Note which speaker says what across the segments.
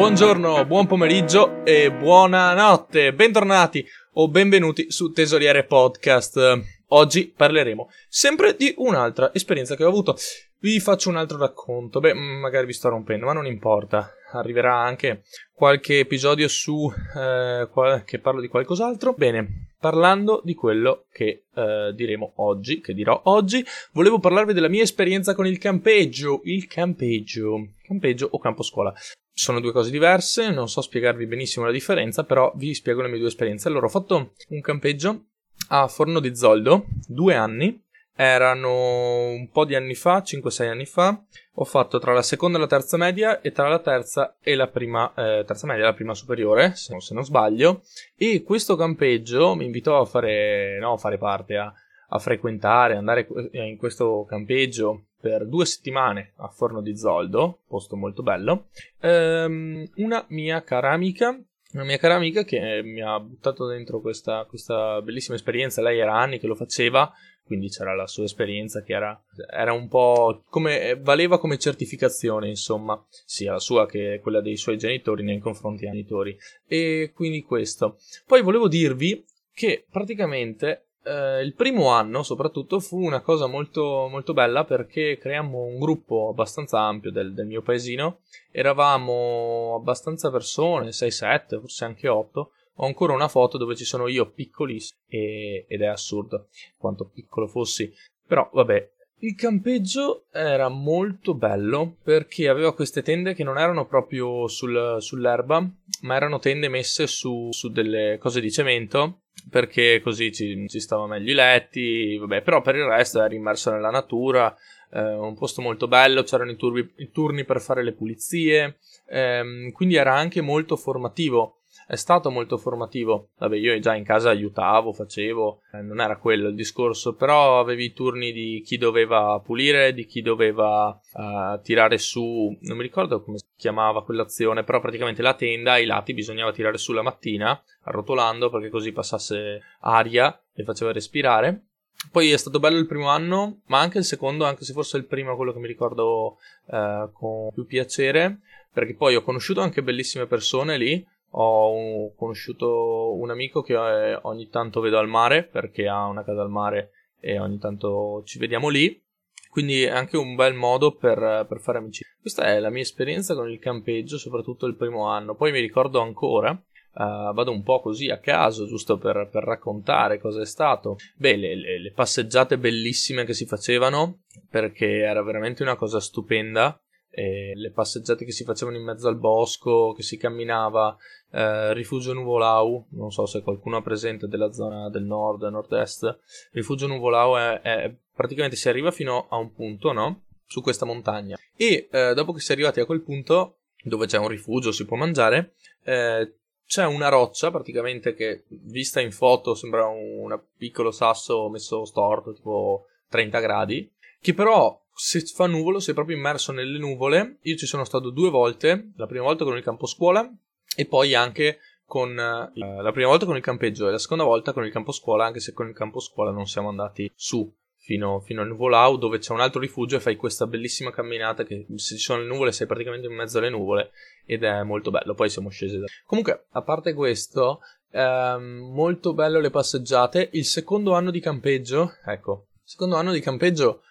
Speaker 1: Buongiorno, buon pomeriggio e buonanotte, bentornati o benvenuti su Tesoriere Podcast. Oggi parleremo sempre di un'altra esperienza che ho avuto. Vi faccio un altro racconto. Beh, magari vi sto rompendo, ma non importa. Arriverà anche qualche episodio su eh, qual- che parlo di qualcos'altro. Bene, parlando di quello che eh, diremo oggi, che dirò oggi, volevo parlarvi della mia esperienza con il campeggio. Il campeggio. Campeggio o campo scuola. Sono due cose diverse, non so spiegarvi benissimo la differenza, però vi spiego le mie due esperienze. Allora, ho fatto un campeggio a Forno di Zoldo, due anni, erano un po' di anni fa, 5-6 anni fa, ho fatto tra la seconda e la terza media e tra la terza e la prima, eh, terza media la prima superiore, se non, se non, sbaglio, e questo campeggio mi invitò a fare, no, a fare parte, a, a frequentare, andare in questo campeggio per due settimane a Forno di Zoldo, posto molto bello, ehm, una mia cara amica, una mia cara amica che mi ha buttato dentro questa, questa bellissima esperienza, lei era anni che lo faceva, quindi c'era la sua esperienza che era, era un po' come valeva come certificazione, insomma, sia la sua che quella dei suoi genitori nei confronti dei genitori. E quindi questo. Poi volevo dirvi che praticamente eh, il primo anno soprattutto fu una cosa molto, molto bella perché creammo un gruppo abbastanza ampio del, del mio paesino, eravamo abbastanza persone, 6-7, forse anche 8, ho ancora una foto dove ci sono io piccolissimo e, ed è assurdo quanto piccolo fossi, però vabbè. Il campeggio era molto bello perché aveva queste tende che non erano proprio sul, sull'erba, ma erano tende messe su, su delle cose di cemento perché così ci, ci stava meglio i letti, vabbè, però per il resto era immerso nella natura, eh, un posto molto bello, c'erano i, turbi, i turni per fare le pulizie, ehm, quindi era anche molto formativo è stato molto formativo. Vabbè, io già in casa aiutavo, facevo, eh, non era quello il discorso, però avevi i turni di chi doveva pulire, di chi doveva uh, tirare su, non mi ricordo come si chiamava quell'azione, però praticamente la tenda ai lati bisognava tirare su la mattina, arrotolando perché così passasse aria e faceva respirare. Poi è stato bello il primo anno, ma anche il secondo, anche se forse il primo quello che mi ricordo uh, con più piacere, perché poi ho conosciuto anche bellissime persone lì, ho un, conosciuto un amico che eh, ogni tanto vedo al mare perché ha una casa al mare e ogni tanto ci vediamo lì. Quindi è anche un bel modo per, per fare amicizia. Questa è la mia esperienza con il campeggio, soprattutto il primo anno. Poi mi ricordo ancora Uh, vado un po' così a caso, giusto per, per raccontare cosa è stato. Beh, le, le, le, passeggiate bellissime che si facevano, perché era veramente una cosa stupenda e le passeggiate che si facevano in mezzo al bosco, che si camminava, eh, Rifugio Nuvolau, non so se qualcuno ha presente della zona del nord, nord-est, Rifugio Nuvolau è, è praticamente si arriva fino a un punto, no? Su questa montagna e eh, dopo che si è arrivati a quel punto dove c'è un rifugio, si può mangiare, eh, c'è una roccia praticamente che vista in foto sembra un piccolo sasso messo storto, tipo 30 gradi, che però se fa nuvolo, sei proprio immerso nelle nuvole. Io ci sono stato due volte, la prima volta con il campo scuola e poi anche con uh, la prima volta con il campeggio e la seconda volta con il campo scuola, anche se con il campo scuola non siamo andati su fino, fino al Nuvolau dove c'è un altro rifugio e fai questa bellissima camminata che se ci sono le nuvole sei praticamente in mezzo alle nuvole ed è molto bello. Poi siamo scesi da... Comunque, a parte questo, ehm, molto bello le passeggiate. Il secondo anno di campeggio, ecco, secondo anno di campeggio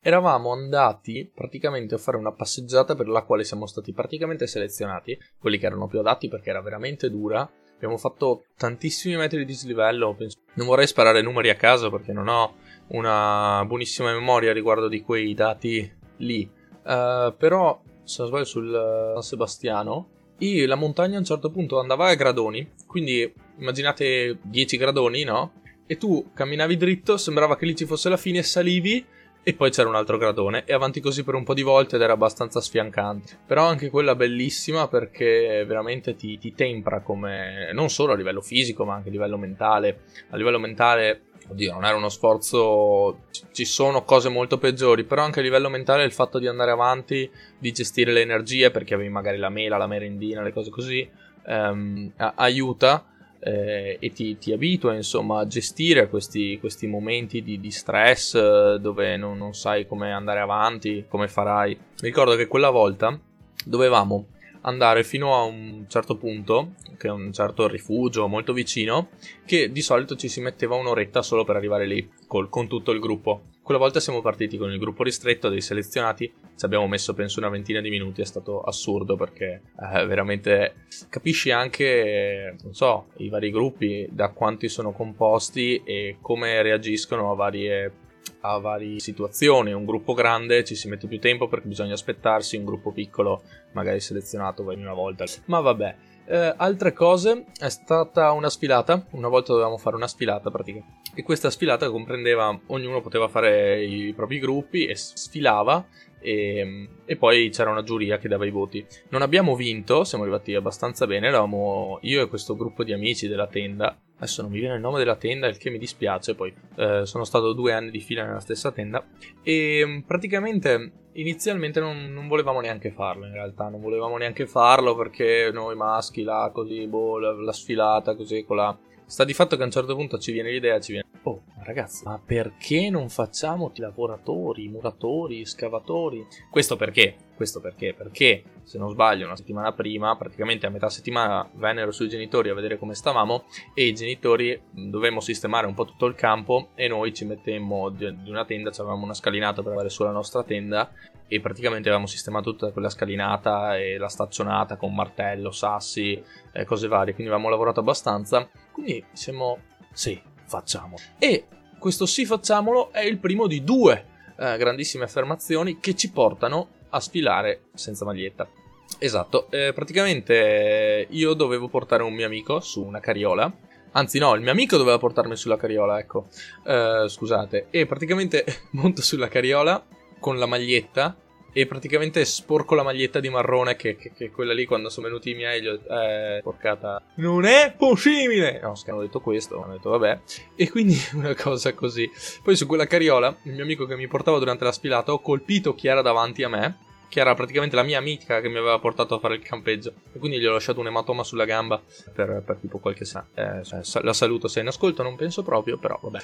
Speaker 1: eravamo andati praticamente a fare una passeggiata per la quale siamo stati praticamente selezionati, quelli che erano più adatti perché era veramente dura. Abbiamo fatto tantissimi metri di dislivello, penso... non vorrei sparare numeri a caso perché non ho una buonissima memoria riguardo di quei dati lì, uh, però se non sbaglio sul San Sebastiano e la montagna a un certo punto andava a gradoni, quindi immaginate 10 gradoni, no? E tu camminavi dritto, sembrava che lì ci fosse la fine, salivi e poi c'era un altro gradone e avanti così per un po' di volte ed era abbastanza sfiancante. Però anche quella bellissima perché veramente ti, ti tempra come non solo a livello fisico ma anche a livello mentale. A livello mentale Oddio, non era uno sforzo. Ci sono cose molto peggiori, però anche a livello mentale il fatto di andare avanti, di gestire le energie, perché avevi magari la mela, la merendina, le cose così, ehm, aiuta eh, e ti, ti, abitua insomma a gestire questi, questi momenti di, di stress eh, dove non, non, sai come andare avanti, come farai. Ricordo che quella volta dovevamo andare fino a un certo punto, che è un certo rifugio molto vicino, che di solito ci si metteva un'oretta solo per arrivare lì col, con tutto il gruppo. Quella volta siamo partiti con il gruppo ristretto dei selezionati, ci abbiamo messo penso una ventina di minuti, è stato assurdo perché eh, veramente capisci anche, non so, i vari gruppi, da quanti sono composti e come reagiscono a varie a varie situazioni. Un gruppo grande ci si mette più tempo perché bisogna aspettarsi, un gruppo piccolo magari selezionato vai una volta. Ma vabbè. Eh, altre cose, è stata una sfilata, una volta dovevamo fare una sfilata praticamente e questa sfilata comprendeva, ognuno poteva fare i propri gruppi e sfilava e, e, poi c'era una giuria che dava i voti. Non abbiamo vinto, siamo arrivati abbastanza bene, eravamo io e questo gruppo di amici della tenda. Adesso non mi viene il nome della tenda, il che mi dispiace, poi eh, sono stato due anni di fila nella stessa tenda e praticamente inizialmente non, non, volevamo neanche farlo in realtà, non volevamo neanche farlo perché noi maschi là così, boh, la, la sfilata così con la Sta di fatto che a un certo punto ci viene l'idea, ci viene... Oh, ragazzi, ma perché non facciamo lavoratori, muratori, scavatori? Questo perché? Questo perché? Perché, se non sbaglio, una settimana prima, praticamente a metà settimana, vennero sui genitori a vedere come stavamo e i genitori dovevamo sistemare un po' tutto il campo e noi ci mettemmo di una tenda, avevamo una scalinata per avere sulla nostra tenda e praticamente avevamo sistemato tutta quella scalinata e la staccionata con martello, sassi, eh, cose varie, quindi avevamo lavorato abbastanza, quindi siamo sì, facciamo. E questo sì facciamolo è il primo di due eh, grandissime affermazioni che ci portano a sfilare senza maglietta. Esatto, eh, praticamente io dovevo portare un mio amico su una carriola Anzi, no, il mio amico doveva portarmi sulla carriola, ecco. Uh, scusate. E praticamente monto sulla carriola con la maglietta e praticamente sporco la maglietta di marrone che, che, che quella lì quando sono venuti i miei gli ho detto, eh, porcata, non è possibile! No, hanno detto questo, hanno detto vabbè. E quindi una cosa così. Poi su quella carriola, il mio amico che mi portava durante la sfilata, ho colpito chi era davanti a me che era praticamente la mia amica che mi aveva portato a fare il campeggio. E quindi gli ho lasciato un ematoma sulla gamba per, per tipo qualche sa. Eh, la saluto se in ascolto, non penso proprio, però vabbè.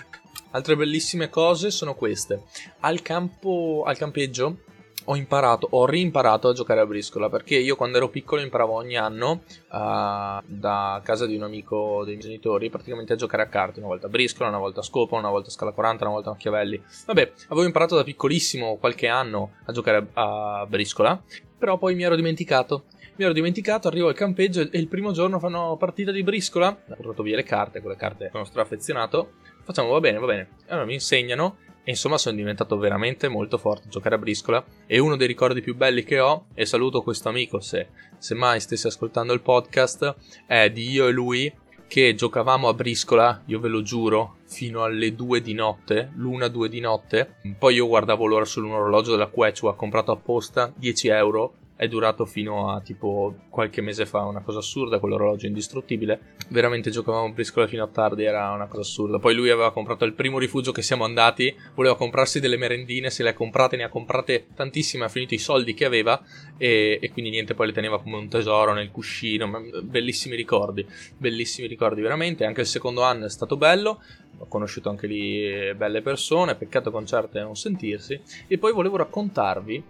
Speaker 1: Altre bellissime cose sono queste. Al campo, al campeggio ho imparato, ho rimparato a giocare a briscola perché io quando ero piccolo imparavo ogni anno uh, da casa di un amico dei miei genitori praticamente a giocare a carte, una volta a briscola, una volta a scopa, una volta a scala 40, una volta a Machiavelli. Vabbè, avevo imparato da piccolissimo, qualche anno, a giocare a, a briscola, però poi mi ero dimenticato. Mi ero dimenticato, arrivo al campeggio e il primo giorno fanno partita di briscola. Ho portato via le carte, quelle carte sono straffezionato. Facciamo, va bene, va bene. Allora mi insegnano e insomma sono diventato veramente molto forte a giocare a briscola e uno dei ricordi più belli che ho, e saluto questo amico se, se mai stesse ascoltando il podcast, è di io e lui che giocavamo a briscola, io ve lo giuro, fino alle 2 di notte, l'una 2 di notte. Poi io guardavo l'ora sull'orologio della Quechua, comprato apposta, 10 euro, è durato fino a tipo qualche mese fa, una cosa assurda, quell'orologio indistruttibile. Veramente giocavamo a briscola fino a tardi, era una cosa assurda. Poi lui aveva comprato il primo rifugio che siamo andati, voleva comprarsi delle merendine, se le ha comprate, ne ha comprate tantissime, ha finito i soldi che aveva e, e quindi niente, poi le teneva come un tesoro nel cuscino. Bellissimi ricordi, bellissimi ricordi veramente. Anche il secondo anno è stato bello, ho conosciuto anche lì eh, belle persone, peccato con certe non sentirsi. E poi volevo raccontarvi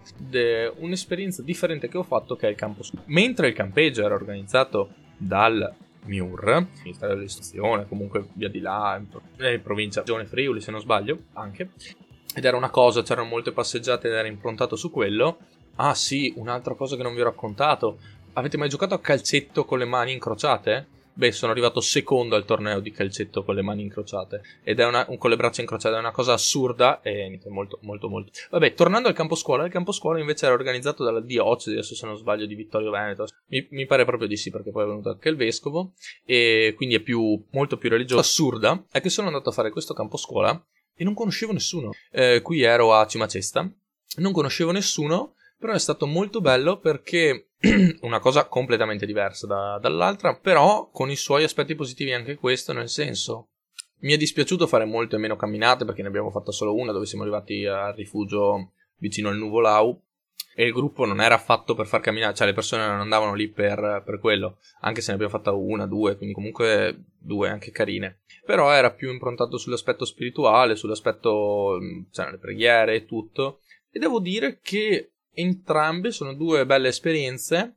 Speaker 1: un'esperienza differente che ho fatto che è il campo. Mentre il campeggio era organizzato dal MIUR, Ministero dell'Istruzione, comunque via di là, in provincia Gione Friuli se non sbaglio, anche. Ed era una cosa, c'erano molte passeggiate ed era improntato su quello. Ah sì, un'altra cosa che non vi ho raccontato. Avete mai giocato a calcetto con le mani incrociate? Beh, sono arrivato secondo al torneo di calcetto con le mani incrociate. Ed è una, con le braccia incrociate, è una cosa assurda e niente, molto, molto, molto. Vabbè, tornando al campo scuola, il campo scuola invece era organizzato dalla diocesi, adesso se non sbaglio, di Vittorio Veneto. Mi, mi pare proprio di sì, perché poi è venuto anche il vescovo. E quindi è più, molto più religioso. Assurda è che sono andato a fare questo campo scuola e non conoscevo nessuno. Eh, qui ero a Cimacesta, non conoscevo nessuno però è stato molto bello perché una cosa completamente diversa da, dall'altra, però con i suoi aspetti positivi anche questo, nel senso mi è dispiaciuto fare molte meno camminate perché ne abbiamo fatta solo una dove siamo arrivati al rifugio vicino al Nuvolau e il gruppo non era fatto per far camminare, cioè le persone non andavano lì per, per, quello, anche se ne abbiamo fatta una, due, quindi comunque due anche carine. Però era più improntato sull'aspetto spirituale, sull'aspetto, cioè le preghiere e tutto. E devo dire che Entrambe sono due belle esperienze.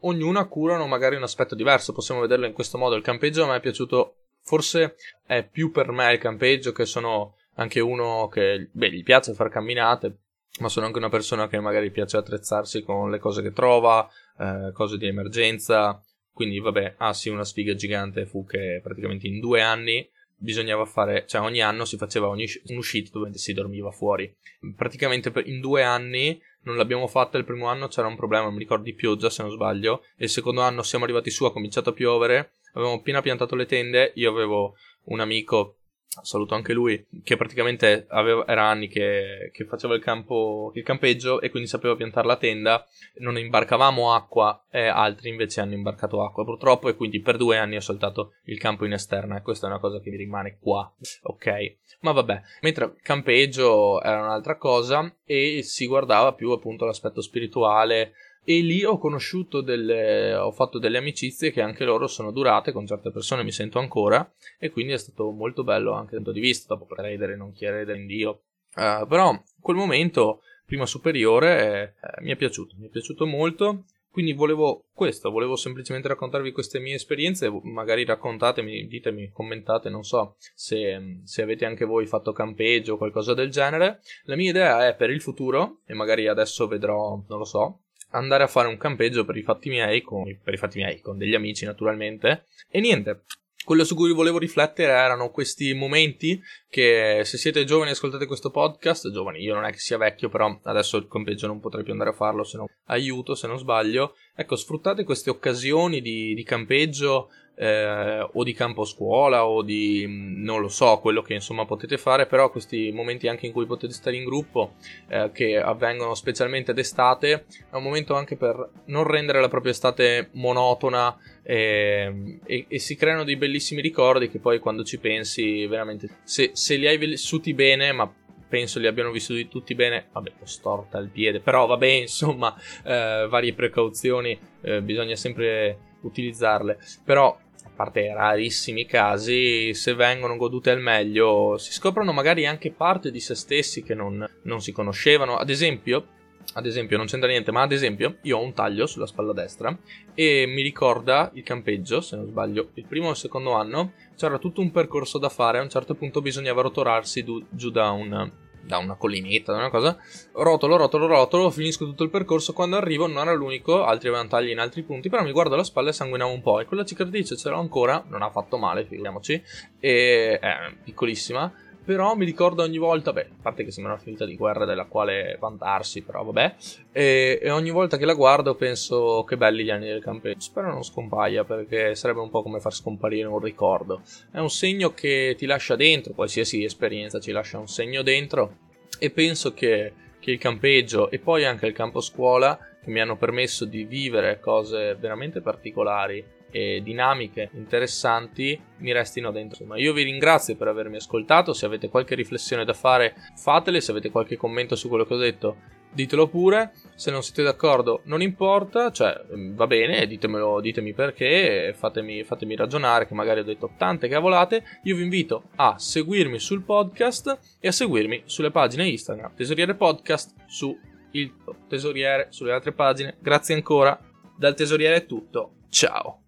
Speaker 1: ognuna curano magari un aspetto diverso, possiamo vederlo in questo modo. Il campeggio a me è piaciuto, forse è più per me il campeggio che sono anche uno che, beh, gli piace fare camminate, ma sono anche una persona che magari piace attrezzarsi con le cose che trova, eh, cose di emergenza. Quindi, vabbè, ah sì, una sfiga gigante fu che praticamente in due anni bisognava fare, cioè ogni anno si faceva ogni, un'uscita dove si dormiva fuori. Praticamente in due anni non l'abbiamo fatta, il primo anno c'era un problema, mi ricordo di pioggia se non sbaglio, e il secondo anno siamo arrivati su, ha cominciato a piovere, avevamo appena piantato le tende, io avevo un amico saluto anche lui, che praticamente aveva, era anni che, che faceva il, campo, il campeggio e quindi sapeva piantare la tenda, non imbarcavamo acqua e altri invece hanno imbarcato acqua purtroppo e quindi per due anni ho saltato il campo in esterna e questa è una cosa che mi rimane qua, ok? Ma vabbè, mentre campeggio era un'altra cosa e si guardava più appunto l'aspetto spirituale, e lì ho conosciuto delle, ho fatto delle amicizie che anche loro sono durate, con certe persone mi sento ancora, e quindi è stato molto bello anche dal punto di vista, dopo credere, non credere in Dio. Uh, però quel momento, prima superiore, eh, mi è piaciuto, mi è piaciuto molto, quindi volevo questo, volevo semplicemente raccontarvi queste mie esperienze, magari raccontatemi, ditemi, commentate, non so se, se, avete anche voi fatto campeggio o qualcosa del genere. La mia idea è per il futuro, e magari adesso vedrò, non lo so, andare a fare un campeggio per i fatti miei, con, per i fatti miei, con degli amici naturalmente. E niente, quello su cui volevo riflettere erano questi momenti che se siete giovani e ascoltate questo podcast, giovani, io non è che sia vecchio, però adesso il campeggio non potrei più andare a farlo se no aiuto, se non sbaglio. Ecco, sfruttate queste occasioni di, di campeggio eh, o di campo scuola o di non lo so, quello che insomma potete fare, però questi momenti anche in cui potete stare in gruppo eh, che avvengono specialmente d'estate è un momento anche per non rendere la propria estate monotona eh, e, e, si creano dei bellissimi ricordi che poi quando ci pensi veramente se, se li hai vissuti bene ma penso li abbiano vissuti tutti bene. Vabbè, ho storta il piede, però vabbè, insomma, eh, varie precauzioni eh, bisogna sempre utilizzarle. Però parte rarissimi casi, se vengono godute al meglio, si scoprono magari anche parte di se stessi che non, non si conoscevano. Ad esempio, ad esempio, non c'entra niente, ma ad esempio, io ho un taglio sulla spalla destra e mi ricorda il campeggio, se non sbaglio, il primo o il secondo anno, c'era tutto un percorso da fare, a un certo punto bisognava rotolarsi du- giù da un, da una collinetta, da una cosa, rotolo, rotolo, rotolo, finisco tutto il percorso, quando arrivo non era l'unico, altri avevano tagli in altri punti, però mi guardo alla spalla e sanguinavo un po', e quella cicatrice ce l'ho ancora, non ha fatto male, figuriamoci, e è piccolissima, però mi ricordo ogni volta, beh, a parte che sembra una finita di guerra della quale vantarsi, però vabbè, e, e, ogni volta che la guardo penso che belli gli anni del campeggio. Spero non scompaia perché sarebbe un po' come far scomparire un ricordo. È un segno che ti lascia dentro, qualsiasi esperienza ci lascia un segno dentro e penso che, che il campeggio e poi anche il campo scuola che mi hanno permesso di vivere cose veramente particolari e dinamiche interessanti mi restino dentro. Insomma, io vi ringrazio per avermi ascoltato. Se avete qualche riflessione da fare, fatele. Se avete qualche commento su quello che ho detto, ditelo pure. Se non siete d'accordo, non importa, cioè mm, va bene, ditemelo, ditemi perché, fatemi, fatemi ragionare, che magari ho detto tante cavolate. Io vi invito a seguirmi sul podcast e a seguirmi sulle pagine Instagram, Tesoriere Podcast, su il Tesoriere, sulle altre pagine. Grazie ancora. Dal Tesoriere è tutto. Ciao.